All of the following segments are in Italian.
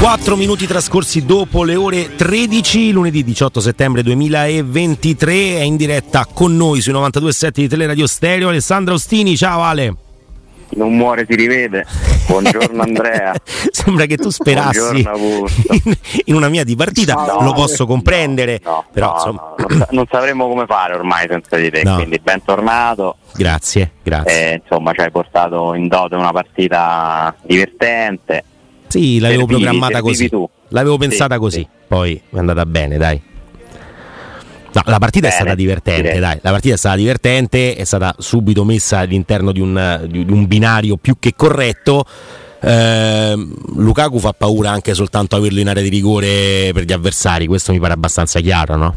4 minuti trascorsi dopo le ore 13, lunedì 18 settembre 2023, è in diretta con noi sui 92.7 di Teleradio Stereo Alessandra Ostini, ciao Ale. Non muore, si rivede. Buongiorno Andrea. Sembra che tu sperassi in, in, una mia di partita, no, lo posso comprendere, no, però no, insomma... non, non, sapremmo come fare ormai senza di te, quindi bentornato. Grazie, grazie. Eh, insomma, ci hai portato in dote una partita divertente. Sì, l'avevo Servivi, programmata servivi così. tu. L'avevo pensata Sì, così, sì. poi è andata bene, dai. No, la partita è Bene, stata divertente, direi. dai. La partita è stata divertente, è stata subito messa all'interno di un, di un binario più che corretto. Ehm, Lukaku fa paura anche soltanto averlo in area di rigore per gli avversari, questo mi pare abbastanza chiaro, no?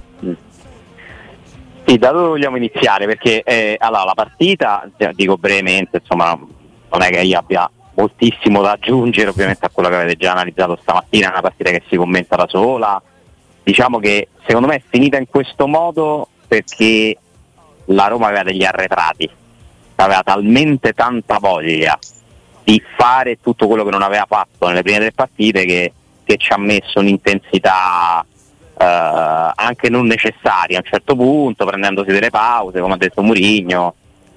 Sì, da dove vogliamo iniziare? Perché eh, allora, la partita, eh, dico brevemente, insomma, non è che io abbia moltissimo da aggiungere ovviamente a quello che avete già analizzato stamattina, è una partita che si commenta da sola. Diciamo che secondo me è finita in questo modo perché la Roma aveva degli arretrati, aveva talmente tanta voglia di fare tutto quello che non aveva fatto nelle prime tre partite che, che ci ha messo un'intensità eh, anche non necessaria a un certo punto, prendendosi delle pause, come ha detto Murigno,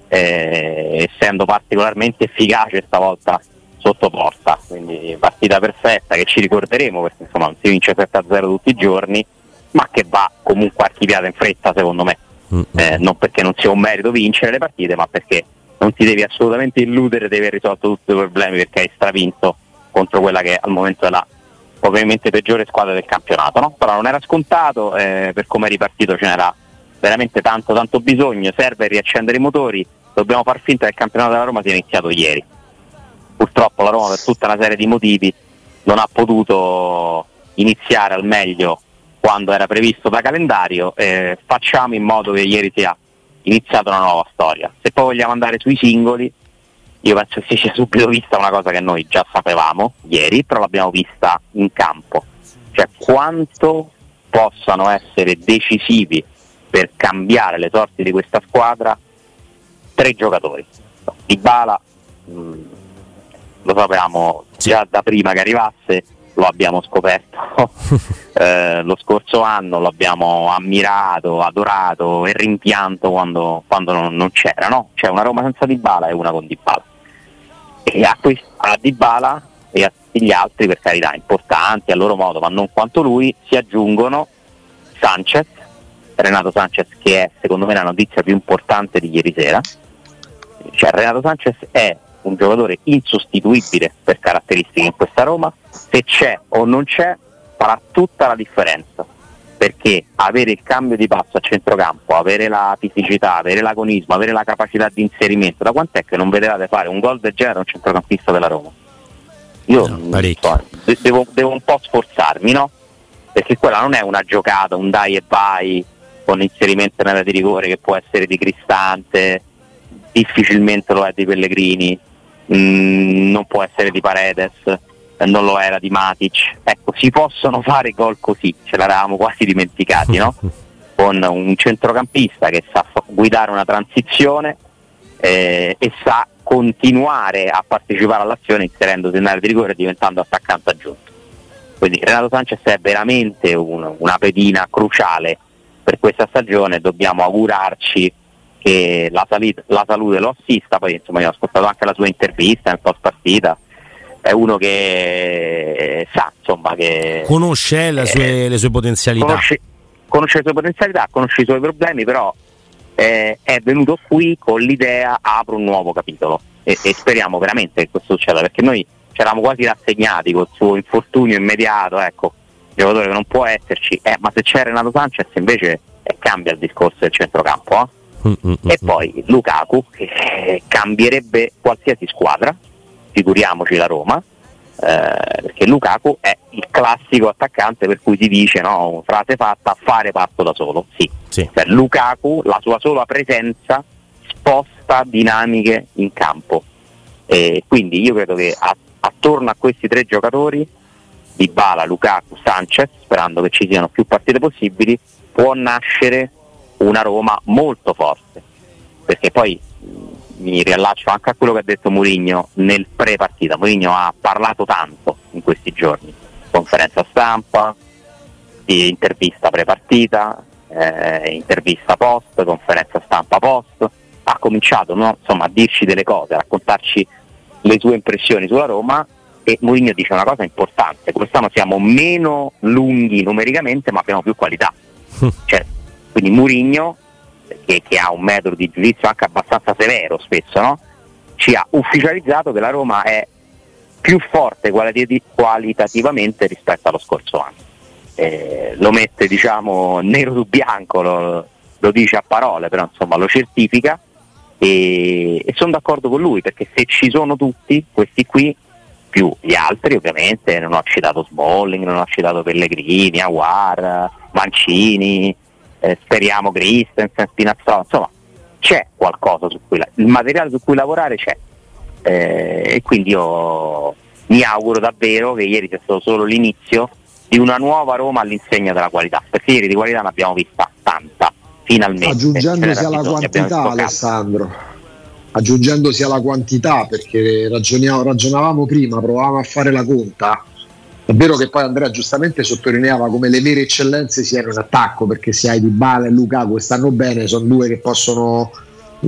eh, essendo particolarmente efficace stavolta sotto porta. Quindi partita perfetta che ci ricorderemo perché insomma non si vince 7-0 tutti i giorni, ma che va comunque archiviata in fretta secondo me. Eh, non perché non sia un merito vincere le partite, ma perché non ti devi assolutamente illudere di aver risolto tutti i problemi perché hai stravinto contro quella che al momento è la ovviamente peggiore squadra del campionato. No? Però non era scontato, eh, per come è ripartito ce n'era veramente tanto tanto bisogno, serve riaccendere i motori, dobbiamo far finta che il campionato della Roma sia iniziato ieri. Purtroppo la Roma per tutta una serie di motivi non ha potuto iniziare al meglio quando era previsto da calendario, eh, facciamo in modo che ieri sia iniziata una nuova storia. Se poi vogliamo andare sui singoli, io penso che si sia subito vista una cosa che noi già sapevamo ieri, però l'abbiamo vista in campo, cioè quanto possano essere decisivi per cambiare le sorti di questa squadra tre giocatori. Dybala mh, lo sapevamo già da prima che arrivasse, lo abbiamo scoperto eh, lo scorso anno, lo abbiamo ammirato, adorato e rimpianto quando, quando non, non c'era, no? C'è una Roma senza Dybala e una con Dybala. E a, quest- a Dybala e a tutti gli altri, per carità, importanti a loro modo, ma non quanto lui, si aggiungono Sanchez, Renato Sanchez che è secondo me la notizia più importante di ieri sera. Cioè Renato Sanchez è un giocatore insostituibile per caratteristiche in questa Roma, se c'è o non c'è farà tutta la differenza, perché avere il cambio di passo a centrocampo, avere la fisicità, avere l'agonismo, avere la capacità di inserimento, da quant'è che non vedevate fare un gol del genere a un centrocampista della Roma? Io No, so, de- devo, devo un po' sforzarmi, no? Perché quella non è una giocata, un dai e vai con inserimento nella di rigore che può essere di Cristante, difficilmente lo è di Pellegrini, mm, non può essere di Paredes, non lo era di Matic. Ecco, si possono fare gol così, ce l'eravamo quasi dimenticati, no? Con un centrocampista che sa guidare una transizione eh, e sa continuare a partecipare all'azione inserendosi in area di rigore e diventando attaccante aggiunto. Quindi Renato Sanchez è veramente un- una pedina cruciale per questa stagione, dobbiamo augurarci che la, salit- la salute lo assista, poi insomma io ho ascoltato anche la sua intervista nel post partita, è uno che sa insomma che conosce le sue, eh, le sue potenzialità. Conosce, conosce, le sue potenzialità, conosce i suoi problemi, però eh, è venuto qui con l'idea apro un nuovo capitolo e, e speriamo veramente che questo succeda perché noi ci eravamo quasi rassegnati col suo infortunio immediato, ecco, giocatore che non può esserci, eh, ma se c'è Renato Sanchez invece eh, cambia il discorso del centrocampo. Eh? Mm-hmm. E poi Lukaku che cambierebbe qualsiasi squadra, figuriamoci la Roma, eh, perché Lukaku è il classico attaccante per cui si dice, no, frase fatta, fare passo da solo. Sì, sì. Per Lukaku la sua sola presenza sposta dinamiche in campo. E quindi io credo che attorno a questi tre giocatori, Di Bala, Lukaku, Sanchez, sperando che ci siano più partite possibili, può nascere una Roma molto forte. Perché poi mi riallaccio anche a quello che ha detto Mourinho nel pre-partita. Mourinho ha parlato tanto in questi giorni, conferenza stampa, intervista pre-partita, eh, intervista post, conferenza stampa post, ha cominciato no? Insomma, a dirci delle cose, a raccontarci le sue impressioni sulla Roma e Mourinho dice una cosa importante, quest'anno siamo meno lunghi numericamente ma abbiamo più qualità. cioè, quindi Mourinho che, che, ha un metodo di giudizio anche abbastanza severo spesso, no? ci ha ufficializzato che la Roma è più forte qualitativamente rispetto allo scorso anno. Eh, lo mette diciamo nero su bianco, lo, lo, dice a parole, però insomma lo certifica e, e sono d'accordo con lui perché se ci sono tutti questi qui più gli altri ovviamente non ho citato Smalling, non ho citato Pellegrini, Aguar, Mancini, eh, speriamo Christensen, Spinazzola, insomma c'è qualcosa su cui, il materiale su cui lavorare c'è. Eh, e quindi io mi auguro davvero che ieri sia stato solo l'inizio di una nuova Roma all'insegna della qualità, perché ieri di qualità ne abbiamo vista tanta, finalmente. Aggiungendosi alla quantità Alessandro, aggiungendosi alla quantità perché ragionavamo prima, provavamo a fare la conta è vero che poi Andrea giustamente sottolineava come le vere eccellenze siano in attacco, perché se hai Di Bala e Lukaku e stanno bene, sono due che possono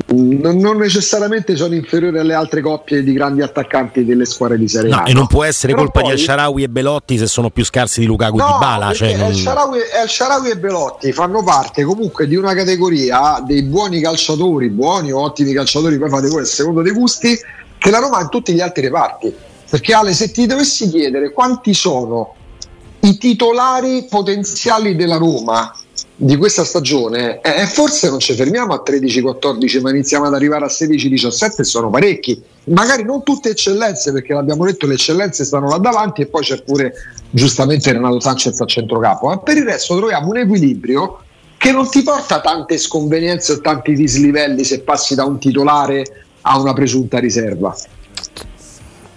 non necessariamente sono inferiori alle altre coppie di grandi attaccanti delle squadre di Serie A. No, e non può essere Però colpa poi... di Al-Sharawi e Belotti se sono più scarsi di Lukaku no, e di Bala. Cioè non... El-Sharawi e Belotti fanno parte comunque di una categoria dei buoni calciatori, buoni o ottimi calciatori, poi fate voi il secondo dei gusti, che la Roma ha in tutti gli altri reparti perché Ale, se ti dovessi chiedere quanti sono i titolari potenziali della Roma di questa stagione, eh, forse non ci fermiamo a 13-14, ma iniziamo ad arrivare a 16-17 sono parecchi. Magari non tutte eccellenze, perché l'abbiamo detto, le eccellenze stanno là davanti e poi c'è pure giustamente Renato Sanchez a centrocampo. Ma per il resto troviamo un equilibrio che non ti porta tante sconvenienze o tanti dislivelli se passi da un titolare a una presunta riserva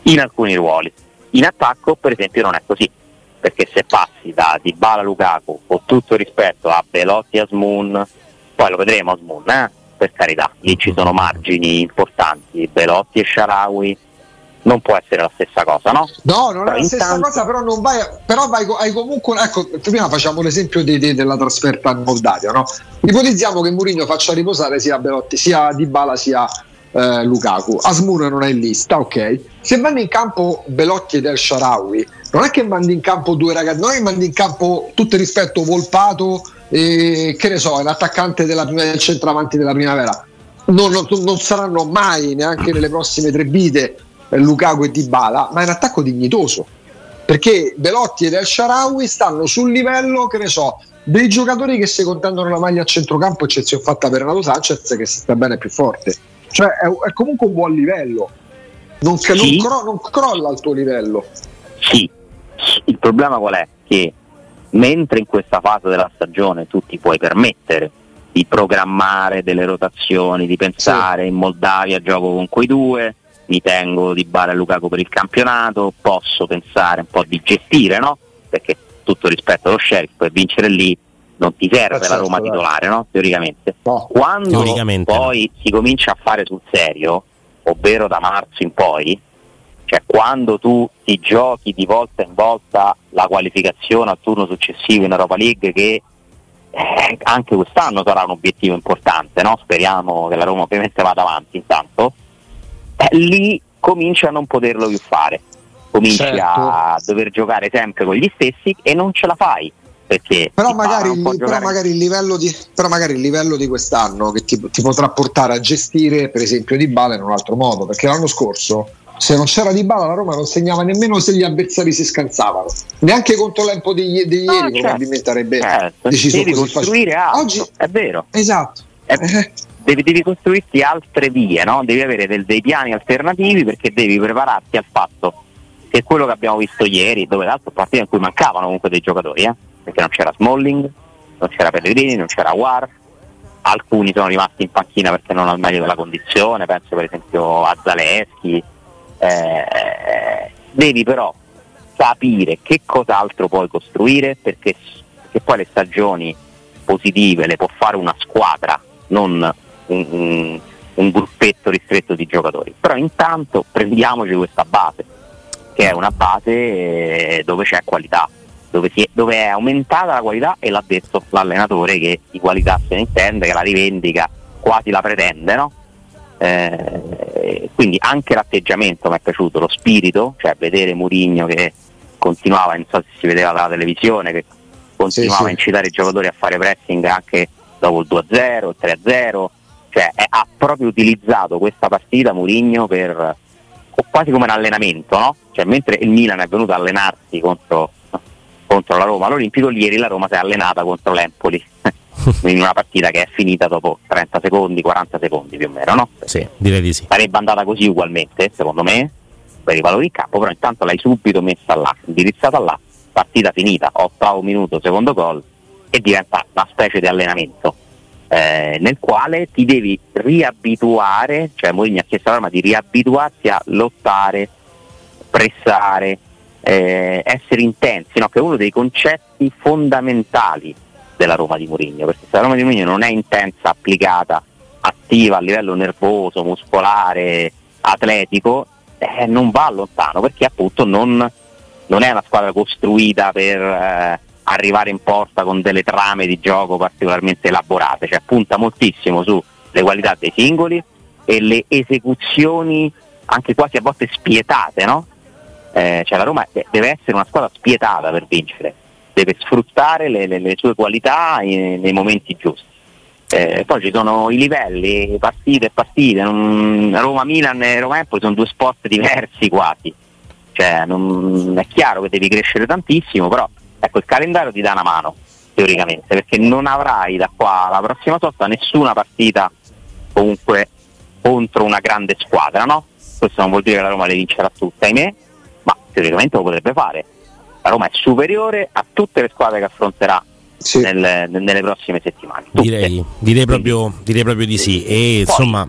in alcuni ruoli. In attacco, per esempio, non è così, perché se passi da Dybala Lukaku, con tutto rispetto a Belotti e Asmoon, poi lo vedremo Asmoon, eh? per carità, lì ci sono margini importanti, Belotti e Sharawi, non può essere la stessa cosa, no? No, non però è la stessa intanto... cosa, però non vai, però vai, hai comunque, ecco, prima facciamo l'esempio di, di, della trasferta in Moldavia, no? Ipotizziamo che Mourinho faccia riposare sia Belotti, sia Dybala, sia eh, Lukaku. Asmura non è in lista, ok. Se mandi in campo Belotti ed El Sharawi, non è che mandi in campo due ragazzi, non è che mandi in campo tutto rispetto Volpato e che ne so, l'attaccante della, del centravanti della primavera. Non, non, non, saranno mai neanche nelle prossime tre vite eh, Lukaku e Dybala, ma è un attacco dignitoso. Perché Belotti ed El Sharawi stanno sul livello, che ne so, dei giocatori che si contendono la maglia a centrocampo, eccezione fatta per Renato Sanchez, che sta bene più forte. Cioè è, è comunque un buon livello, non, sì. non, cro- non crolla al tuo livello. Sì, il problema qual è? Che mentre in questa fase della stagione tu ti puoi permettere di programmare delle rotazioni, di pensare sì. in Moldavia gioco con quei due, mi tengo di Bara e Lukaku per il campionato, posso pensare un po' di gestire, no? Perché tutto rispetto allo sheriff per vincere lì non ti serve eh, la Roma certo, titolare, no? Teoricamente. No. Quando Teoricamente poi no. si comincia a fare sul serio, ovvero da marzo in poi, cioè quando tu ti giochi di volta in volta la qualificazione al turno successivo in Europa League che eh, anche quest'anno sarà un obiettivo importante, no? speriamo che la Roma ovviamente vada avanti intanto, eh, lì comincia a non poterlo più fare, cominci certo. a dover giocare sempre con gli stessi e non ce la fai. Perché però, magari, il, però, magari di, però, magari il livello di, quest'anno che ti, ti, potrà portare a gestire per esempio di Bala in un altro modo perché l'anno scorso se non c'era di Bala la Roma non segnava nemmeno se gli avversari si scansavano neanche contro l'Empo di, di no, ieri certo. probabilmente avrebbe certo. deciso devi così costruire altro, oggi è vero esatto è, eh. devi, devi, costruirti altre vie no? devi avere del, dei piani alternativi perché devi prepararti al fatto che quello che abbiamo visto ieri dove l'altro partita in cui mancavano comunque dei giocatori eh? Perché non c'era Smalling non c'era Pellegrini non c'era War. Alcuni sono rimasti in panchina perché non al meglio della condizione penso per esempio a Zaleschi eh, devi però capire che cos'altro puoi costruire perché, perché, poi le stagioni positive le può fare una squadra, non un, un, un gruppetto ristretto di giocatori. Però intanto prendiamoci questa base, che è una base eh, dove c'è qualità, dove, è, dove, è, aumentata la qualità e l'ha detto l'allenatore che di qualità se ne intende, che la rivendica, quasi la pretende, no? Eh, quindi anche l'atteggiamento mi è piaciuto, lo spirito, cioè vedere Murigno che continuava, non so se si vedeva dalla televisione, che continuava sì, sì. a incitare i giocatori a fare pressing anche dopo il 2-0, il 3-0, cioè è, ha proprio utilizzato questa partita Murigno per quasi come un allenamento, no? cioè, mentre il Milan è venuto a allenarsi contro, contro la Roma all'Olimpico, ieri la Roma si è allenata contro l'Empoli in una partita che è finita dopo 30 secondi, 40 secondi più o meno, no? Sì, direi di sì. Sarebbe andata così ugualmente, secondo me, per i valori in campo, però intanto l'hai subito messa là, indirizzata là, partita finita, ottavo minuto, secondo gol, e diventa una specie di allenamento. Eh, nel quale ti devi riabituare, cioè Mourinho ha chiesto alla Roma di riabituarsi a lottare, pressare, eh, essere intensi, no? che è uno dei concetti fondamentali della Roma di Mourinho, perché se la Roma di Mourinho non è intensa, applicata, attiva a livello nervoso, muscolare, atletico, eh, non va lontano perché appunto non, non, è una squadra costruita per eh, arrivare in porta con delle trame di gioco particolarmente elaborate, cioè punta moltissimo sulle qualità dei singoli e le esecuzioni anche quasi a volte spietate, no? Eh, cioè la Roma deve essere una squadra spietata per vincere deve sfruttare le, le, le sue qualità in, nei momenti giusti. Eh, poi ci sono i livelli, partite e partite, Roma-Milan e Roma-Empoli sono due sport diversi quasi, cioè, non, è chiaro che devi crescere tantissimo, però ecco, il calendario ti dà una mano teoricamente, perché non avrai da qua alla prossima sosta nessuna partita comunque contro una grande squadra, no? Questo non vuol dire che la Roma le vincerà tutte, ahimè, teoricamente lo potrebbe fare la Roma è superiore a tutte le squadre che affronterà sì. nel, nelle prossime settimane. Direi, direi, proprio, direi, proprio, di sì. E Poi, insomma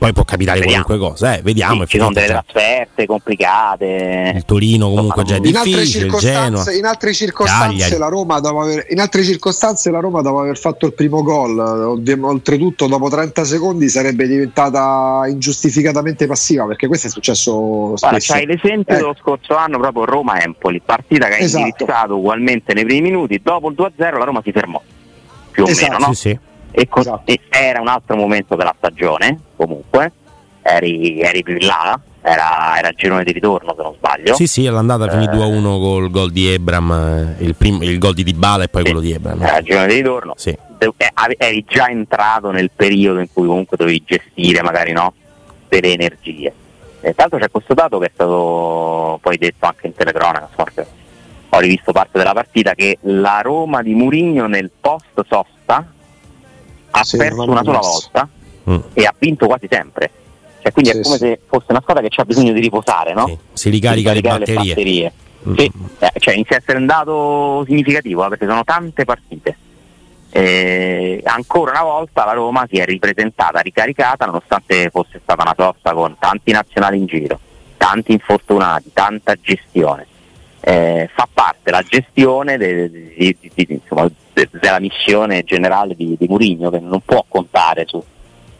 poi può capitare vediamo. qualunque cosa, eh, vediamo. Sì, ci sono delle trasferte complicate. Il Torino comunque già è difficile, in altre, in altre circostanze la Roma dopo aver, in altre circostanze la Roma dopo aver fatto il primo gol, oltretutto dopo 30 secondi sarebbe diventata ingiustificatamente passiva, perché questo è successo Guarda, c'hai l'esempio eh. dello scorso anno proprio Roma-Empoli, partita che ha esatto. indirizzato ugualmente nei primi minuti, dopo il 2-0 la Roma si fermò. Più o esatto. meno, no? Sì, sì e, co- esatto. era un altro momento della stagione comunque. Eri, eri più in là era, era, il girone di ritorno se non sbaglio. Sì sì all'andata eh, finì 2-1 col gol di Ebram eh, il, prim- il gol di Dybala e poi sì, quello di Ebram era il girone di ritorno. Sì. Eh, eri già entrato nel periodo in cui comunque dovevi gestire magari no delle energie. E l'altro c'è questo dato che è stato poi detto anche in telecronaca ho rivisto parte della partita che la Roma di Murigno nel post sosta ha sì, perso una sola volta mm. e ha vinto quasi sempre. Cioè, quindi sì, è come sì. se fosse una squadra che ha bisogno di riposare, no? Si ricarica le batterie. Le batterie. Mm. Eh, cioè, inizia a essere un dato significativo eh, perché sono tante partite. Eh, ancora una volta la Roma si è ripresentata ricaricata nonostante fosse stata una sosta con tanti nazionali in giro, tanti infortunati, tanta gestione. Eh, fa parte la gestione de, de, de, insomma, della missione generale di, di Murigno che non può contare su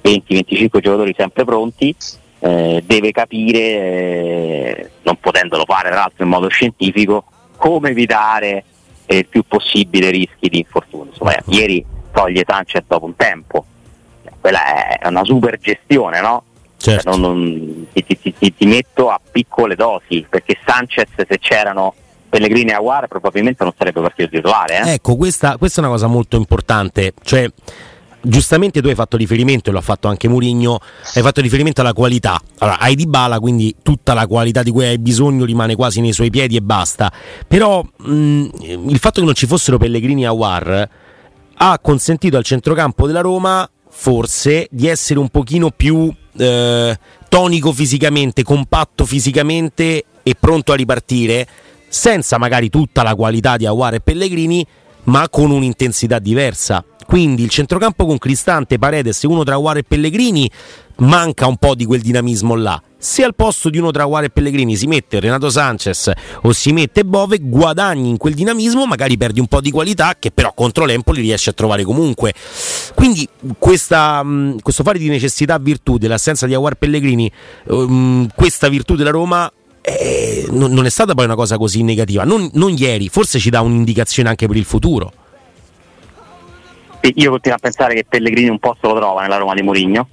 20-25 giocatori sempre pronti, eh, deve capire, eh, non potendolo fare tra l'altro in modo scientifico, come evitare il più possibile rischi di infortunio. Insomma, Mm. ieri toglie Sanchez dopo un tempo, quella è una super gestione, no? Certo. Cioè, non- non- ti, ti- ti- ti metto a piccole dosi perché Sanchez se c'erano Pellegrini e Aguar probabilmente non sarebbe partito titolare eh? Ecco, questa, questa è una cosa molto importante. Cioè, giustamente tu hai fatto riferimento, e l'ha fatto anche Murigno, hai fatto riferimento alla qualità. Allora, hai Di Bala, quindi tutta la qualità di cui hai bisogno rimane quasi nei suoi piedi e basta. Però mh, il fatto che non ci fossero Pellegrini e Awar ha consentito al centrocampo della Roma forse di essere un pochino più eh, tonico fisicamente, compatto fisicamente e pronto a ripartire, senza magari tutta la qualità di Aguare e Pellegrini, ma con un'intensità diversa. Quindi il centrocampo con Cristante, Paredes uno tra Aguare e Pellegrini manca un po' di quel dinamismo là. Se al posto di uno tra Aguare e Pellegrini si mette Renato Sanchez o si mette Bove, guadagni in quel dinamismo, magari perdi un po' di qualità che però contro l'Empoli riesci a trovare comunque. Quindi questa, mh, questo fare di necessità virtù dell'assenza di Aguar Pellegrini, um, questa virtù della Roma eh, non, è stata poi una cosa così negativa. Non, non ieri, forse ci dà un'indicazione anche per il futuro. Io continuo a pensare che Pellegrini un posto lo trova nella Roma di Mourinho.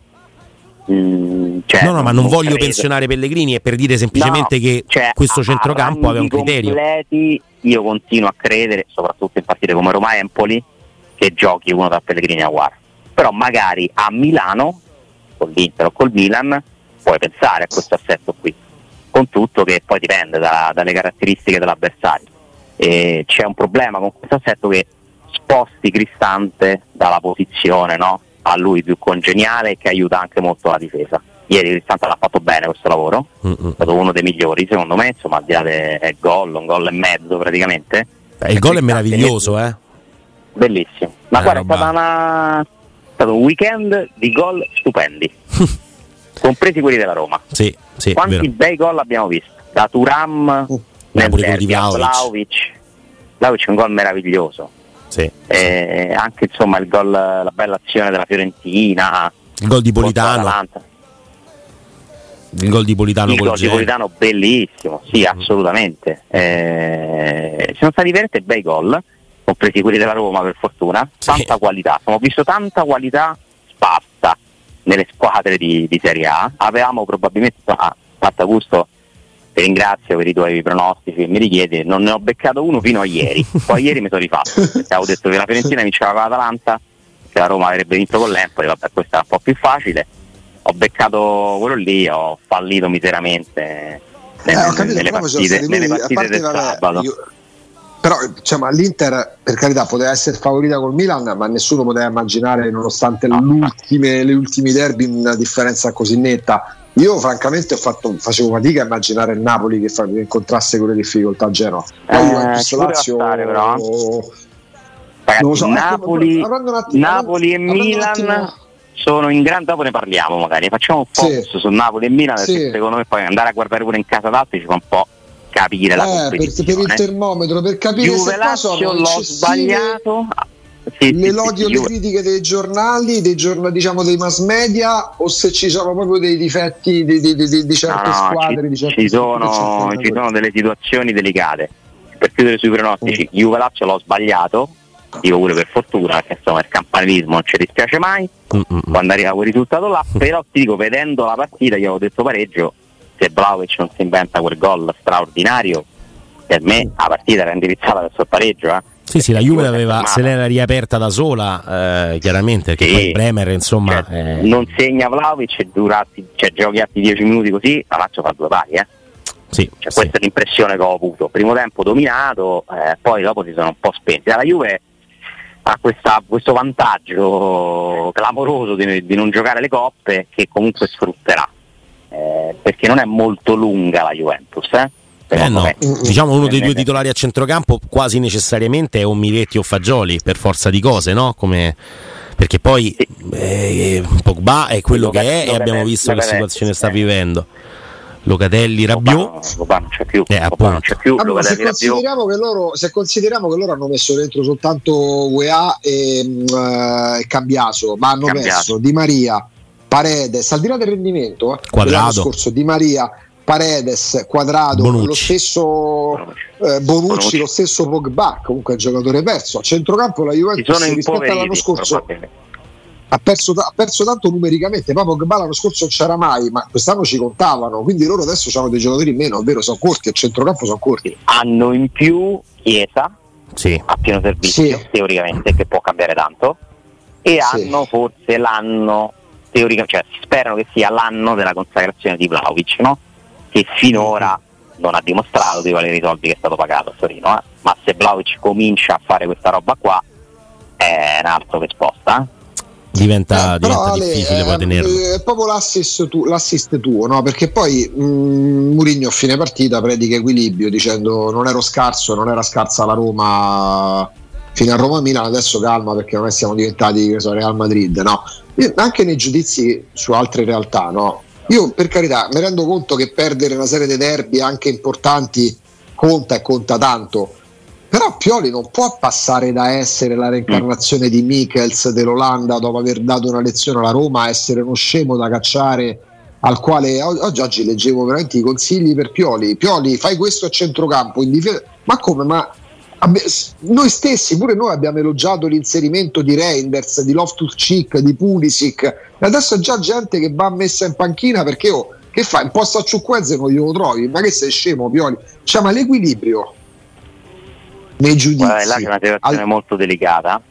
Mm, cioè, no, no, ma non voglio credo. pensionare Pellegrini, è per dire semplicemente No, che cioè, questo a- centrocampo a aveva un criterio. completi, io continuo a credere, soprattutto in partite come Roma Empoli, che giochi uno tra Pellegrini e Aguar. Però magari a Milano, con l'Inter o col Milan, puoi pensare a questo assetto qui. Con tutto che poi dipende da- dalle caratteristiche dell'avversario. E c'è un problema con questo assetto che sposti Cristante dalla posizione no? A lui più congeniale e che aiuta anche molto la difesa. Ieri Cristante l'ha fatto bene questo lavoro, Mm-mm. è stato uno dei migliori secondo me, insomma al di là del gol, un gol e mezzo praticamente. Eh, il gol è meraviglioso, eh? Bellissimo. Ma Eh, guarda, è, stata una- è stato un weekend di gol stupendi, compresi quelli della Roma. Sì, sì, Quanti bei gol abbiamo visto? Da Turam Uh, Vlahovic. Vlahovic. Vlahovic è un gol meraviglioso. Sì. Eh, anche insomma il gol, la bella azione della Fiorentina Il gol di Politano, il gol di Politano il gol di. Politano bellissimo sì Mm. assolutamente Eh, sono stati veramente bei gol compresi quelli della Roma per fortuna Sì. tanta qualità abbiamo visto tanta qualità sparsa nelle squadre di, di Serie A avevamo probabilmente ah, fatto gusto ti ringrazio per i tuoi pronostici mi richiedi non ne ho beccato uno fino a ieri. Poi ieri mi sono rifatto perché avevo detto che la Fiorentina vinceva con l'Atalanta che la Roma avrebbe vinto con l'Empoli vabbè questa è un po' più facile. Ho beccato quello lì ho fallito miseramente Eh, nelle, ho capito, nelle partite, nelle partite parte, del vabbè, sabato. io- però cioè, ma l'Inter per carità poteva essere favorita col Milan ma nessuno poteva immaginare nonostante No. le ultimi derby una differenza così netta io francamente ho fatto, facevo fatica a immaginare il Napoli che, fa, che incontrasse quelle difficoltà a Genoa poi Eh, Juventus Lazio stare, però. non Ragazzi, lo so, ecco, Napoli, attimo- Napoli e Milan sono in grande dopo ne parliamo magari facciamo un focus Sì. su Napoli e Milan Sì. perché secondo me poi andare a guardare pure in casa d'altri ci fa un po' capire la eh, per, per il competizione termometro per capire Juve se qua sono Lazio l'ho sbagliato sì, sì, l'elodio sì, le Juve- critiche dei giornali, dei, giorn- diciamo, dei mass media o se ci sono proprio dei difetti di, di- di- di No, certe no, squadre, ci, di certe ci squadre, sono, certe ci sono delle situazioni delicate. Per chiudere sui pronostici, Mm. Juve Lazio l'ho sbagliato, dico pure per fortuna, perché insomma il campanilismo non ci dispiace mai Mm-mm. quando arriva quel risultato là, però ti dico, vedendo la partita, io avevo detto pareggio, se Vlaovic non si inventa quel gol straordinario, per me la partita era indirizzata verso il pareggio. Eh. Sì, sì, la Juve Juve si è aveva, fermata. se l'era riaperta da sola, eh, chiaramente, perché Sì. poi Bremer, insomma, Cioè, eh, non segna Vlaovic e durati, cioè, giochi altri 10 minuti così, la Lazio fa due pari. Eh. sì, Cioè, sì. Questa è l'impressione che ho avuto. Primo tempo dominato, eh, poi dopo si sono un po' spenti. La Juve ha questa- questo vantaggio clamoroso di, di non giocare le coppe che comunque sfrutterà. Eh, perché non è molto lunga la Juventus. Eh? Eh no, diciamo uno dei Eh, due eh, titolari a centrocampo quasi necessariamente è o Miretti o Fagioli per forza di cose, no? Come- perché poi Sì. eh, Pogba è quello che è e abbiamo visto che situazione sta vivendo. Locatelli, Rabiot, Pogba- non c'è più, Eh, Pogba non c'è più, ma se, consideriamo che loro, se consideriamo che loro hanno messo dentro soltanto UEA e, e Cambiaso, ma hanno Cambiaso. messo Di Maria, Paredes, al di là del rendimento, eh, Quadrado. dell'anno scorso, Di Maria, Paredes, Quadrado, Bonucci. lo stesso eh, Bonucci, Bonucci. lo stesso Pogba, comunque è un giocatore perso. A centrocampo la Juventus rispetto all'anno scorso ha perso, ha perso tanto numericamente, poi Pogba l'anno scorso non c'era mai, ma quest'anno ci contavano, quindi loro adesso hanno dei giocatori in meno, ovvero sono corti, a centrocampo sono corti. Hanno in più Chiesa Sì. a pieno servizio, Sì. teoricamente, che può cambiare tanto, e Sì. hanno forse l'anno, teoricamente, cioè si sperano che sia l'anno della consacrazione di Vlaovic, no? Che finora non ha dimostrato di valere i soldi che è stato pagato a Torino, eh? ma se Vlaovic comincia a fare questa roba qua è un altro che sposta. eh. Diventa, Eh, diventa Ale, difficile eh, poi tenerlo. eh, È proprio l'assist, tu- l'assist tuo, no? Perché poi mh, Murigno a fine partita predica equilibrio dicendo non ero scarso, non era scarsa la Roma fino a Roma-Milan, adesso calma perché non è siamo diventati so, Real Madrid, no? Io, anche nei giudizi su altre realtà, no? Io per carità mi rendo conto che perdere una serie di derby anche importanti conta e conta tanto. Però Pioli non può passare da essere la reincarnazione di Michels dell'Olanda dopo aver dato una lezione alla Roma a essere uno scemo da cacciare al quale oggi, oggi leggevo veramente i consigli per Pioli. Pioli, fai questo a centrocampo, in difesa. Ma come? Ma noi stessi, pure noi abbiamo elogiato l'inserimento di Reinders, di Loftus Cheek, di Pulisic. E adesso è già gente che va messa in panchina perché oh, che fai? Un posto a Ciucquezze non glielo trovi, ma che sei scemo, Pioli? Cioè, ma l'equilibrio nei giudizi. Guarda, là c'è una situazione al- molto delicata,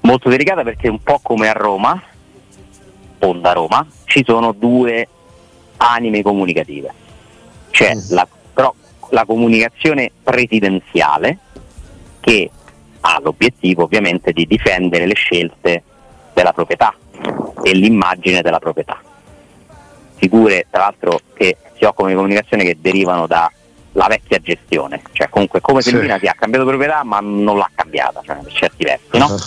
molto delicata perché un po' come a Roma, Onda Roma, ci sono due anime comunicative. C'è Mm. la, però, la comunicazione presidenziale che ha l'obiettivo ovviamente di difendere le scelte della proprietà e l'immagine della proprietà. Figure tra l'altro che si occupano di comunicazione che derivano dalla vecchia gestione, cioè comunque come Sì. Milan si ha cambiato proprietà ma non l'ha cambiata, cioè per certi versi, no? Ah.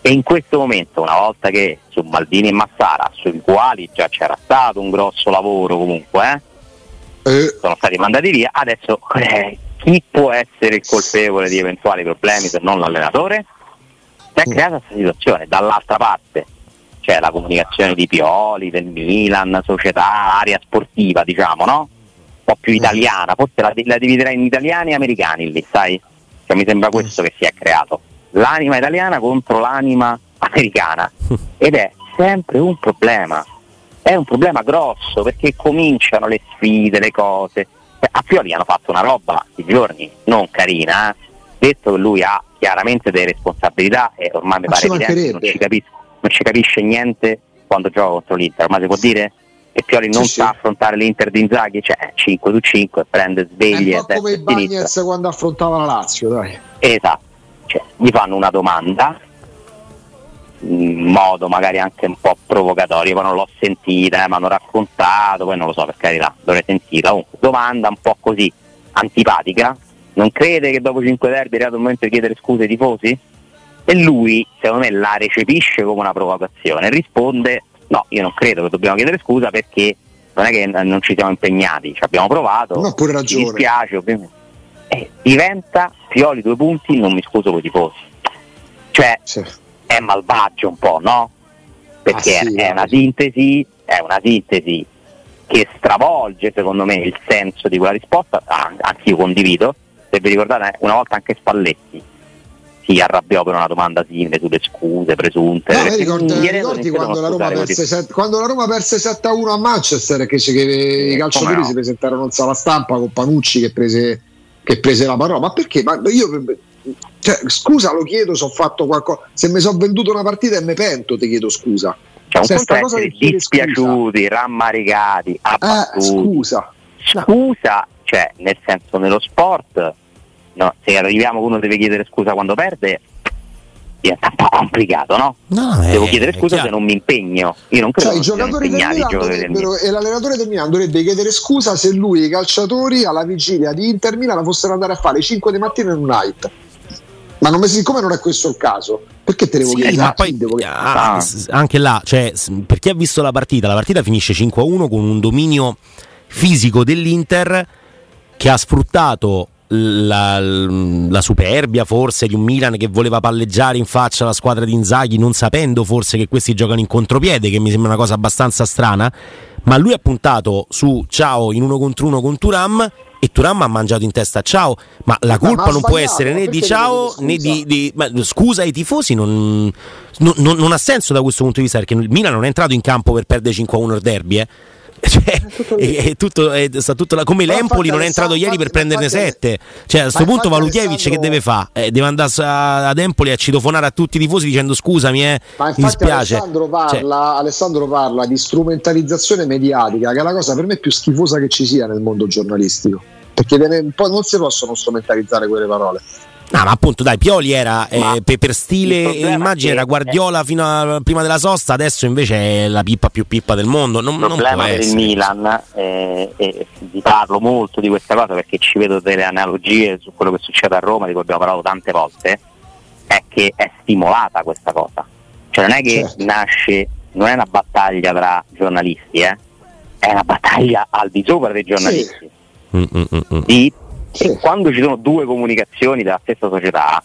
E in questo momento, una volta che su Maldini e Massara, sui quali già c'era stato un grosso lavoro comunque, eh, Eh, sono stati mandati via, adesso eh, chi può essere il colpevole di eventuali problemi se non l'allenatore? Si è Mm. creata questa situazione, dall'altra parte c'è la comunicazione di Pioli, del Milan, società, area sportiva, diciamo, no? Un po' più italiana, forse la, la dividerei in italiani e americani lì, sai? Cioè, mi sembra questo che si è creato. L'anima italiana contro l'anima americana. Ed è sempre un problema. È un problema grosso perché cominciano le sfide, le cose. Cioè, A Pioli hanno fatto una roba i giorni non carina, eh. detto che lui ha chiaramente delle responsabilità e ormai mi pare evidente, non ci, non ci capisce niente quando gioca contro l'Inter, ormai si può dire che Pioli non Sì, sa sì. affrontare l'Inter di Inzaghi, cioè 5 su 5, prende è sveglie un po' come. Bagnets quando affrontava la Lazio, dai. Esatto, cioè, gli fanno una domanda in modo magari anche un po' provocatorio, poi non l'ho sentita, eh, mi hanno raccontato, poi non lo so per carità, dovrei sentirla. Comunque, domanda un po' così antipatica, non crede che dopo 5 derby è arrivato il momento di chiedere scuse ai tifosi? E lui, secondo me, la recepisce come una provocazione, risponde no, io non credo che dobbiamo chiedere scusa perché non è che non ci siamo impegnati, ci abbiamo provato, No, pure mi ragione. dispiace ovviamente. Eh, diventa Pioli due punti, non mi scuso con i tifosi. Cioè Sì. È malvagio un po', no? Perché Ah, sì, è una sintesi, è una sintesi che stravolge secondo me il senso di quella risposta, ah, anch'io condivido, se vi ricordate una volta anche Spalletti si arrabbiò per una domanda simile sulle scuse presunte. No, ricordi, ricordi quando, la Roma perse set- quando la Roma perse 7-1 a Manchester che, che i calciatori come no. si presentarono in sala stampa con Panucci che prese, che prese la parola ma perché? Ma io, cioè, scusa lo chiedo se ho fatto qualcosa se mi sono venduto una partita e mi pento ti chiedo scusa Cioè, un Se conto cosa essere di chiedere scusa. dispiaciuti, rammaricati, eh, abbattuti. scusa scusa, cioè nel senso nello sport, no, se arriviamo che uno deve chiedere scusa quando perde, diventa un po' complicato, no? No, Devo è- chiedere scusa se non mi impegno. Io non credo cioè, i giocatori del Milan dovrebbero, e l'allenatore del Milan dovrebbe chiedere scusa se lui e i calciatori alla vigilia di Inter Milan fossero andare a fare le 5 di mattina in un night ma non, siccome non è questo il caso perché te devo Sì, chiedere ma poi ah, Ah. anche là, cioè, per chi ha visto la partita, la partita finisce 5-1 con un dominio fisico dell'Inter che ha sfruttato la, la, superbia forse di un Milan che voleva palleggiare in faccia alla squadra di Inzaghi non sapendo forse che questi giocano in contropiede che mi sembra una cosa abbastanza strana ma lui ha puntato su Ciao in uno contro uno con Turam e Turam ha mangiato in testa Ciao ma la colpa ma non può essere né di Ciao né di, di scusa ai tifosi non, non, non, ha senso da questo punto di vista perché il Milan non è entrato in campo per perdere 5-1 il derby eh cioè, è, tutto, è, sta tutto la, come l'Empoli non è entrato ieri per prenderne sette. Cioè, a questo punto Alessandro... che deve fare? Eh, deve andare ad Empoli a citofonare a tutti i tifosi dicendo scusami, eh, Ma mi dispiace. Alessandro parla, cioè... Alessandro parla di strumentalizzazione mediatica, che è la cosa per me più schifosa che ci sia nel mondo giornalistico. Perché non si possono strumentalizzare quelle parole. No, ma appunto, dai, Pioli era eh, per, stile e immagine era Guardiola fino a prima della sosta, adesso invece è la pippa più pippa del mondo. Non, il problema del essere. Milan, eh, e vi parlo molto di questa cosa perché ci vedo delle analogie su quello che succede a Roma, di cui abbiamo parlato tante volte, è che è stimolata questa cosa. Cioè non è che certo. nasce, non è una battaglia tra giornalisti, eh? è una battaglia al di sopra dei giornalisti. Sì. Mm, mm, mm, mm. di sì. quando ci sono due comunicazioni della stessa società,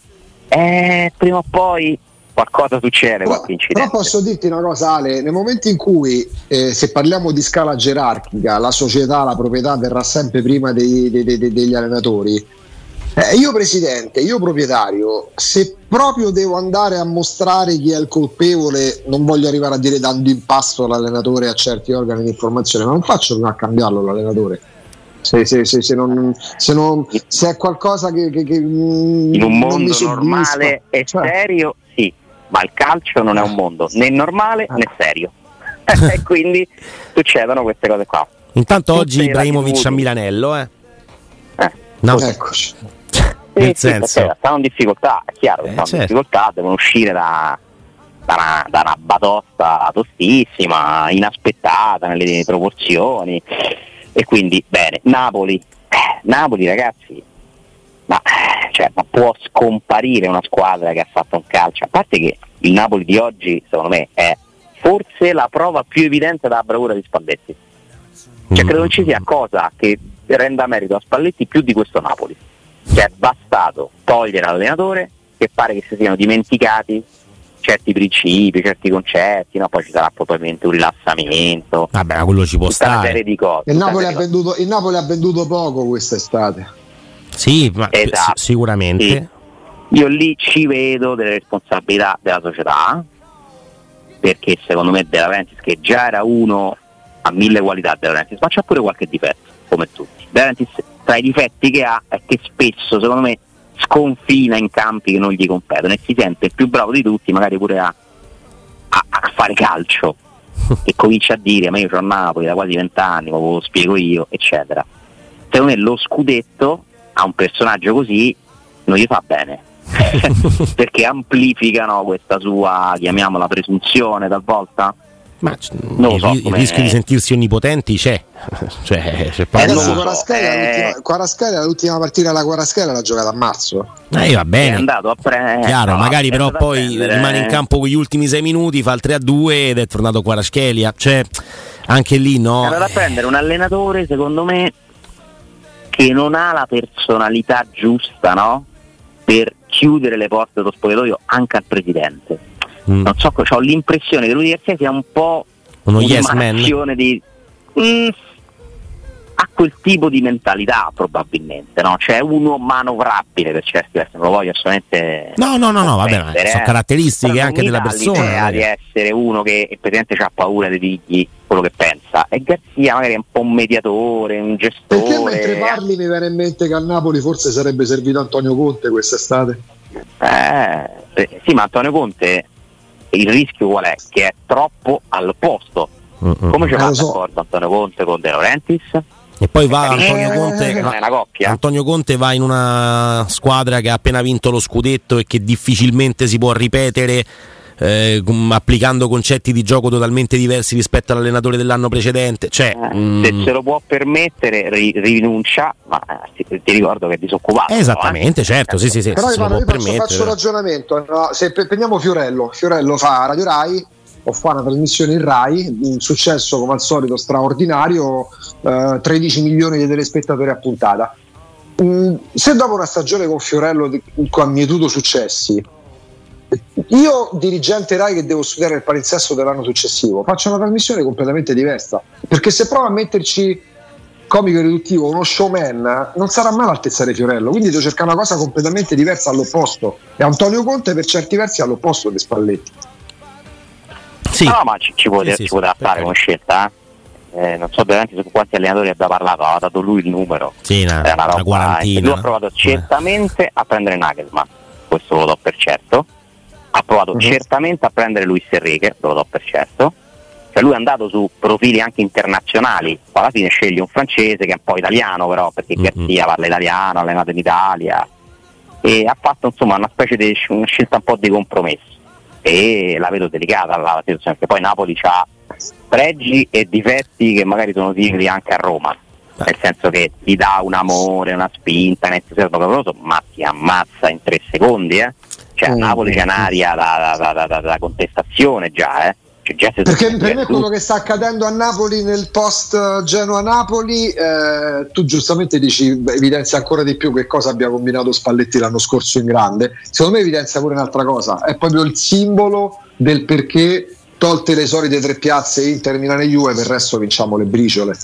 eh, prima o poi qualcosa succede, qualche incidente. Però posso dirti una cosa Ale, nel momento in cui eh, se parliamo di scala gerarchica, la società, la proprietà verrà sempre prima dei, dei, dei, degli allenatori, eh, io presidente, io proprietario, se proprio devo andare a mostrare chi è il colpevole, non voglio arrivare a dire dando in pasto l'allenatore a certi organi di informazione, ma non faccio prima a cambiarlo l'allenatore se, se, se, se, non, se, non, se è qualcosa che, che, che in un mondo normale e cioè. serio sì ma il calcio non è un mondo né normale né serio. E quindi succedono queste cose qua. Intanto Tutte oggi Ibrahimovic a Milanello eh, eh. No. eccoci nel sì, senso. sì, stanno in difficoltà è chiaro che eh, stanno certo. in difficoltà devono uscire da, da, una, da una batosta tostissima inaspettata nelle proporzioni e quindi bene, Napoli, eh, Napoli ragazzi, ma, cioè, ma, può scomparire una squadra che ha fatto un calcio, a parte che il Napoli di oggi secondo me è forse la prova più evidente della bravura di Spalletti. Cioè credo non ci sia cosa che renda merito a Spalletti più di questo Napoli. Cioè è bastato togliere l'allenatore che pare che si siano dimenticati certi principi, certi concetti, no? poi ci sarà probabilmente un rilassamento. Vabbè, ma quello ci può stare. Serie di cose, il, Napoli venduto, il, Napoli ha venduto, poco quest'estate. Sì, ma esatto. sicuramente. Sì. Io lì ci vedo delle responsabilità della società, perché secondo me De Laurentiis, che già era uno a mille qualità De Laurentiis, ma c'ha pure qualche difetto, come tutti. De Laurentiis tra i difetti che ha è che spesso, secondo me, sconfina in campi che non gli competono e si sente più bravo di tutti magari pure a, a, a fare calcio e comincia a dire ma io ho Napoli da quasi vent'anni, ma lo spiego io, eccetera. Secondo me lo scudetto a un personaggio così non gli fa bene. perché amplificano questa sua, chiamiamola presunzione talvolta ma il, so, il rischio di sentirsi onnipotenti c'è. cioè, c'è eh, adesso Quarascalia, Quarascalia, l'ultima partita della Quarascalia l'ha giocata a marzo. Eh, va bene. È andato a prendere. Chiaro, no, magari però poi rimane in campo quegli ultimi sei minuti, fa il 3 a 2 ed è tornato Quarascalia. Cioè, anche lì no. È andato a prendere un allenatore, secondo me, che non ha la personalità giusta, no? Per chiudere le porte dello spogliatoio anche al presidente Mm. Non so, ho l'impressione che lui Garcia sia un po' uno yes man di mm, ha quel tipo di mentalità probabilmente, no? Cioè uno manovrabile per certi versi, non lo voglio assolutamente No, no, no, no, vabbè, sono eh. caratteristiche anche della persona. di essere uno che presidente ha paura di dirgli quello che pensa. E Garzia magari è un po' un mediatore, un gestore. Perché mentre parli mi viene in mente che a Napoli forse sarebbe servito Antonio Conte quest'estate? Eh, sì, ma Antonio Conte il rischio qual è? Che è troppo al posto. Mm-hmm. Come ci fa eh, so. d'accordo Antonio Conte con De Laurentiis? E poi va Antonio Conte, va, Antonio Conte va in una squadra che ha appena vinto lo scudetto e che difficilmente si può ripetere eh, applicando concetti di gioco totalmente diversi rispetto all'allenatore dell'anno precedente. Cioè, eh, mm, se se lo può permettere, ri- rinuncia, ma ti, ti, ricordo che è disoccupato. Esattamente, no, certo, sì, sì, sì. Però Ivano, io faccio, faccio un ragionamento. No? Se prendiamo Fiorello, Fiorello fa Radio Rai o fa una trasmissione in Rai, un successo come al solito straordinario, eh, 13 milioni di telespettatori a puntata. mh, se dopo una stagione con Fiorello con mietuto successi, io dirigente Rai che devo studiare il palinsesto dell'anno successivo, faccio una trasmissione completamente diversa, perché se provo a metterci comico riduttivo, uno showman, non sarà mai all'altezza di Fiorello, quindi devo cercare una cosa completamente diversa all'opposto. E Antonio Conte per certi versi è all'opposto dei Spalletti. Sì. No, ma ci, ci può, sì, ci sì, fare come scelta, eh? Eh, non so veramente su quanti allenatori abbia parlato, ha dato lui il numero. Sì, una, è una, una quarantina. Lui ha provato certamente a prendere Nagelsmann, questo lo do per certo. Ha provato uh-huh. certamente a prendere Luis Enrique, lo do per certo. Cioè lui è andato su profili anche internazionali, alla fine sceglie un francese che è un po' italiano però, perché uh-huh. Garzia parla italiano, allenato in Italia e ha fatto insomma una specie di una scelta un po' di compromesso e la vedo delicata la situazione, perché poi Napoli ha pregi e difetti che magari sono simili anche a Roma, nel senso che ti dà un amore, una spinta, nel senso clamoroso, ma ti ammazza in tre secondi, eh? Cioè a mm. Napoli c'è un'aria da, da, da, contestazione già, eh? Cioè, Perché per me quello che sta accadendo a Napoli nel post Genoa-Napoli, eh, tu giustamente dici, evidenzia ancora di più che cosa abbia combinato Spalletti l'anno scorso in grande. Secondo me evidenzia pure un'altra cosa, è proprio il simbolo del perché tolte le solite tre piazze Inter, Milano e Juve, per il resto vinciamo le briciole.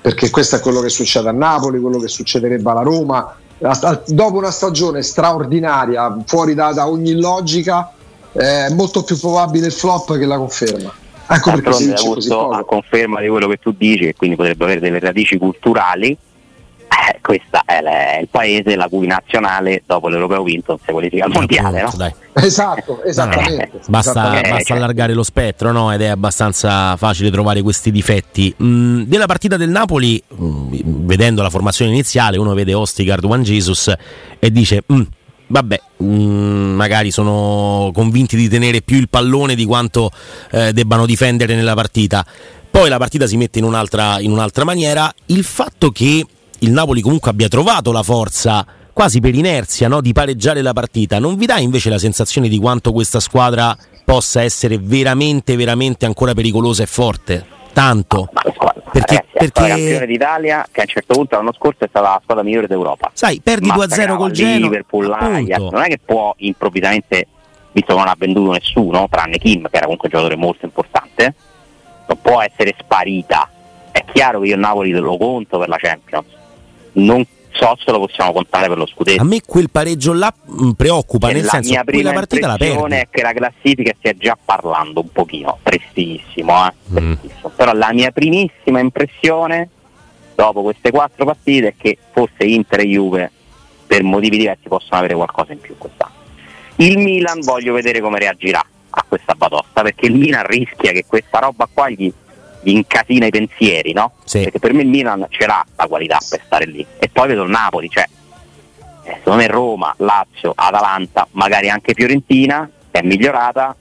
Perché questo è quello che succede a Napoli, quello che succederebbe alla Roma. Dopo una stagione straordinaria, fuori da, da ogni logica, è molto più probabile il flop che la conferma. Ecco perché si dice così a conferma di quello che tu dici, e quindi potrebbe avere delle radici culturali eh, questo è il paese la cui nazionale dopo l'Europeo vinto si qualifica al mondiale. No? Dai. Esatto, esattamente. No, basta, esattamente. basta, allargare lo spettro no? ed è abbastanza facile trovare questi difetti. Mm, della partita del Napoli, mm, vedendo la formazione iniziale, uno vede Ostigard, Juan Jesus e dice... Mm, vabbè, mm, magari sono convinti di tenere più il pallone di quanto eh, debbano difendere nella partita. Poi la partita si mette in un'altra, in un'altra maniera. Il fatto che il Napoli comunque abbia trovato la forza quasi per inerzia no, di pareggiare la partita, non vi dà invece la sensazione di quanto questa squadra possa essere veramente, veramente ancora pericolosa e forte? Tanto. perché, ragazzi, perché... la campione d'Italia che a un certo punto l'anno scorso è stata la squadra migliore d'Europa. Sai, perdi 2-0 col Genoa. Liverpool, Ajax, non è che può improvvisamente, visto che non ha venduto nessuno, tranne Kim, che era comunque un giocatore molto importante, non può essere sparita. È chiaro che io Napoli lo conto per la Champions non so se lo possiamo contare per lo scudetto. A me quel pareggio là mh, mm, preoccupa, e nel la senso mia quella partita la perde. è che la classifica stia già parlando un pochino, tristissimo, eh? mm. tristissimo. però la mia primissima impressione dopo queste quattro partite è che forse Inter e Juve per motivi diversi possono avere qualcosa in più quest'anno. Il Milan voglio vedere come reagirà a questa batosta perché il Milan rischia che questa roba qua gli incasina i pensieri, no? Sì. Perché per me il Milan ce l'ha la qualità per stare lì. E poi vedo il Napoli, cioè eh, secondo me Roma, Lazio, Atalanta, magari anche Fiorentina è migliorata,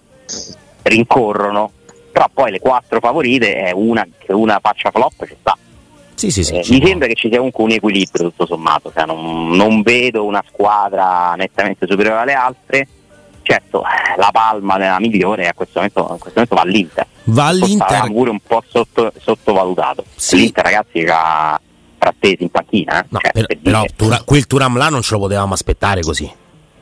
rincorrono, però poi le quattro favorite è una che una faccia flop ci sta. Sì, sì, sì, eh, mi sembra che ci sia comunque un equilibrio tutto sommato, cioè non, non vedo una squadra nettamente superiore alle altre certo la palma della migliore a questo momento, a questo momento va all'Inter va all'Inter pure un po' sotto, sottovalutato sì. l'Inter ragazzi ha frattesi in panchina eh? no, cioè, per, per però tura, quel Turam là non ce lo potevamo aspettare così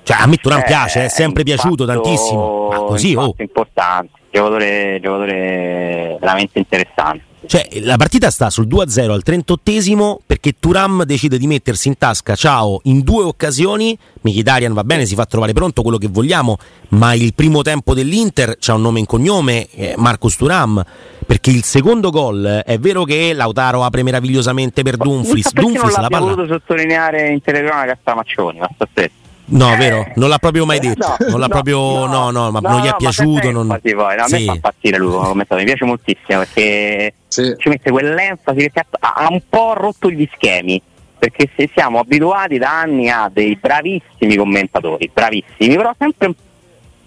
cioè, a me Turam eh, piace, è sempre piaciuto tantissimo. Ma così, oh. importante, giocatore, giocatore veramente interessante. Cioè, la partita sta sul 2-0 al 38 perché Turam decide di mettersi in tasca Ciao in due occasioni. Mkhitaryan va bene, si fa trovare pronto quello che vogliamo, ma il primo tempo dell'Inter c'ha un nome un cognome, eh, Marcus Turam. Perché il secondo gol è vero che Lautaro apre meravigliosamente per Dumfries. Dumfries non la palla. Voluto sottolineare in telecronaca a Maccioni, ma sta stesso. No, vero? Non l'ha proprio mai detto. No, non l'ha no, proprio. No, no, ma non gli è piaciuto. Non... Poi, no, a me fa impazzire lui mi piace moltissimo perché sì. ci mette quell'enfasi che ha un po' rotto gli schemi. Perché se siamo abituati da anni a dei bravissimi commentatori, bravissimi, però sempre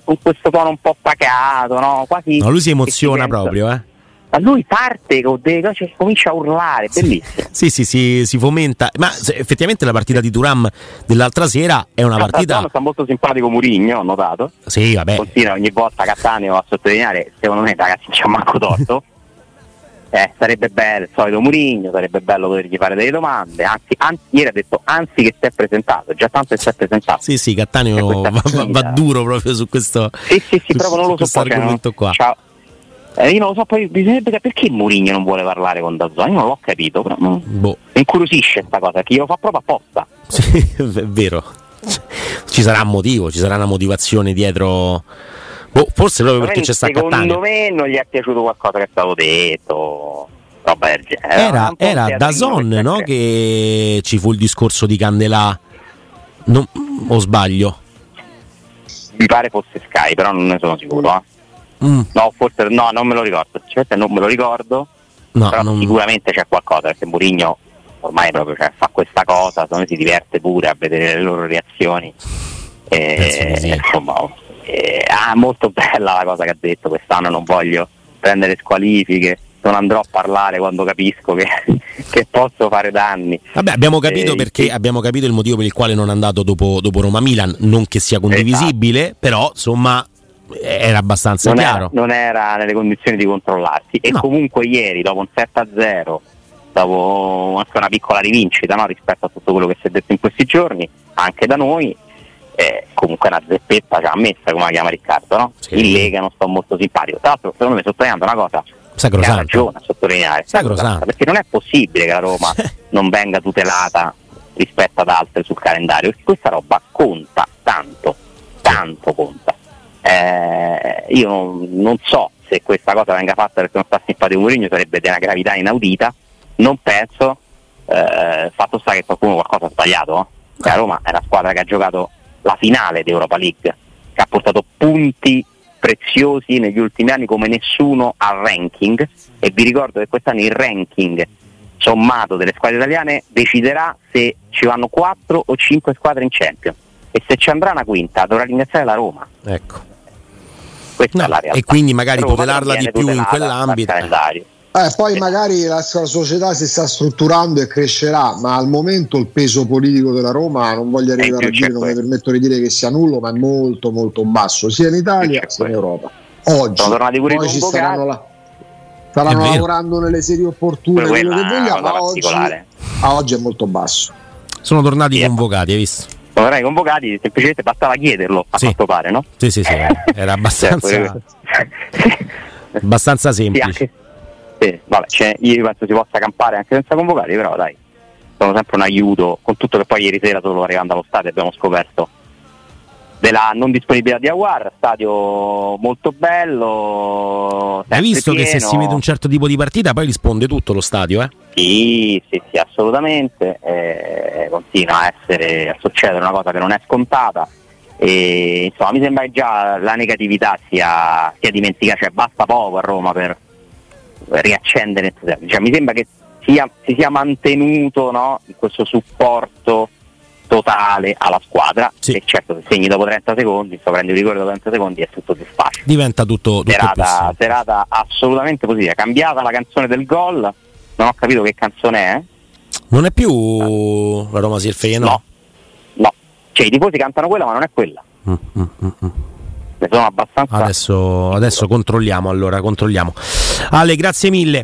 con questo tono un po' pacato, no? Quasi. No, lui si emoziona si proprio, eh ma lui parte con delle cose, comincia a urlare, bellissimo. Sì, sì, sì, si fomenta. Ma effettivamente la partita di Turam dell'altra sera è una partita. sta molto simpatico Murigno, ho notato. Sì, vabbè. Continua ogni volta Cattaneo a sottolineare, secondo me, ragazzi, c'è manco torto. eh, sarebbe bello il solito Murigno, sarebbe bello potergli fare delle domande, anzi, anzi ieri ha detto anzi che si è presentato, già tanto che si è presentato. Sì, sì, Cattaneo va, va, va, duro proprio su questo. Sì, sì, sì, proprio non lo so. Cioè, argomento qua. Ciao. Eh, io non lo so, poi bisognerebbe capire perché Murigno non vuole parlare con Dazzone, io non l'ho capito, però no. boh. mi incuriosisce questa cosa, che io lo fa proprio apposta. Sì, è vero. Ci sarà un motivo, ci sarà una motivazione dietro Boh, forse proprio perché c'è stato Secondo me non gli è piaciuto qualcosa che è stato detto. Roba del genere. Era, era da Zon no, che ci fu il discorso di Candelà. Non, o sbaglio? Mi pare fosse Sky, però non ne sono sicuro. Eh. Mm. No, forse no, non me lo ricordo. Cioè, non me lo ricordo. No, però non... sicuramente c'è qualcosa perché Murigno ormai proprio cioè, fa questa cosa, secondo me si diverte pure a vedere le loro reazioni. E, sì. insomma, eh, ah, molto bella la cosa che ha detto, quest'anno non voglio prendere squalifiche, non andrò a parlare quando capisco che, che posso fare danni. Vabbè, abbiamo capito eh, perché sì. abbiamo capito il motivo per il quale non è andato dopo, dopo Roma Milan, non che sia condivisibile, esatto. però insomma era abbastanza non chiaro. Era, non era nelle condizioni di controllarsi. E no. comunque ieri, dopo un 7-0, dopo anche una piccola rivincita no, rispetto a tutto quello che si è detto in questi giorni, anche da noi, eh, comunque una zeppetta ci ha messa come la chiama Riccardo no? Sì. in Lega non sto molto simpatico tra l'altro secondo me sottolineando una cosa Sacrosanto. ha ragione a sottolineare Sacrosanto. perché non è possibile che la Roma non venga tutelata rispetto ad altre sul calendario perché questa roba conta tanto tanto conta eh, io non, so se questa cosa venga fatta perché non sta simpatico Mourinho sarebbe una gravità inaudita non penso eh, fatto sta che qualcuno qualcosa ha sbagliato eh? la Roma è la squadra che ha giocato la finale di Europa League, che ha portato punti preziosi negli ultimi anni come nessuno al ranking e vi ricordo che quest'anno il ranking sommato delle squadre italiane deciderà se ci vanno 4 o 5 squadre in Champions e se ci andrà una quinta dovrà ringraziare la Roma. Ecco. Questa no, è la realtà. E quindi magari Roma tutelarla di più in quell'ambito. Eh, poi magari la, la, società si sta strutturando e crescerà, ma al momento il peso politico della Roma non voglio arrivare a dire, non mi permetto di dire che sia nullo, ma è molto molto basso, sia in Italia sia in Europa. Oggi, poi ci staranno, la, staranno lavorando nelle serie opportune, quello che vogliamo, ma oggi, a oggi è molto basso. Sono tornati sì, convocati, hai visto? Sono tornati convocati, semplicemente bastava chiederlo, a sì. quanto pare, no? Sì, sì, sì, era abbastanza, abbastanza semplice. Sì, sì, vabbè, io penso si possa campare anche senza convocati, però dai, sono sempre un aiuto, con tutto che poi ieri sera solo arrivando allo stadio abbiamo scoperto della non disponibilità di Aguar, stadio molto bello. Hai visto pieno. che se si vede un certo tipo di partita poi risponde tutto lo stadio, eh? Sì, sì, sì, assolutamente. Eh, continua a essere a succedere una cosa che non è scontata. E, insomma, mi sembra che già la negatività sia, sia dimenticata, cioè basta poco a Roma per, riaccendere cioè, mi sembra che sia, si sia mantenuto no, questo supporto totale alla squadra sì. e certo se segni dopo 30 secondi sto prendendo il rigore dopo 30 secondi è tutto più facile diventa tutto, tutto serata, serata assolutamente positiva cambiata la canzone del gol non ho capito che canzone è non è più la Roma si è feie no no cioè i tifosi cantano quella ma non è quella mm, mm, mm, mm ne sono abbastanza. Adesso, adesso controlliamo allora, controlliamo. Ale, grazie mille.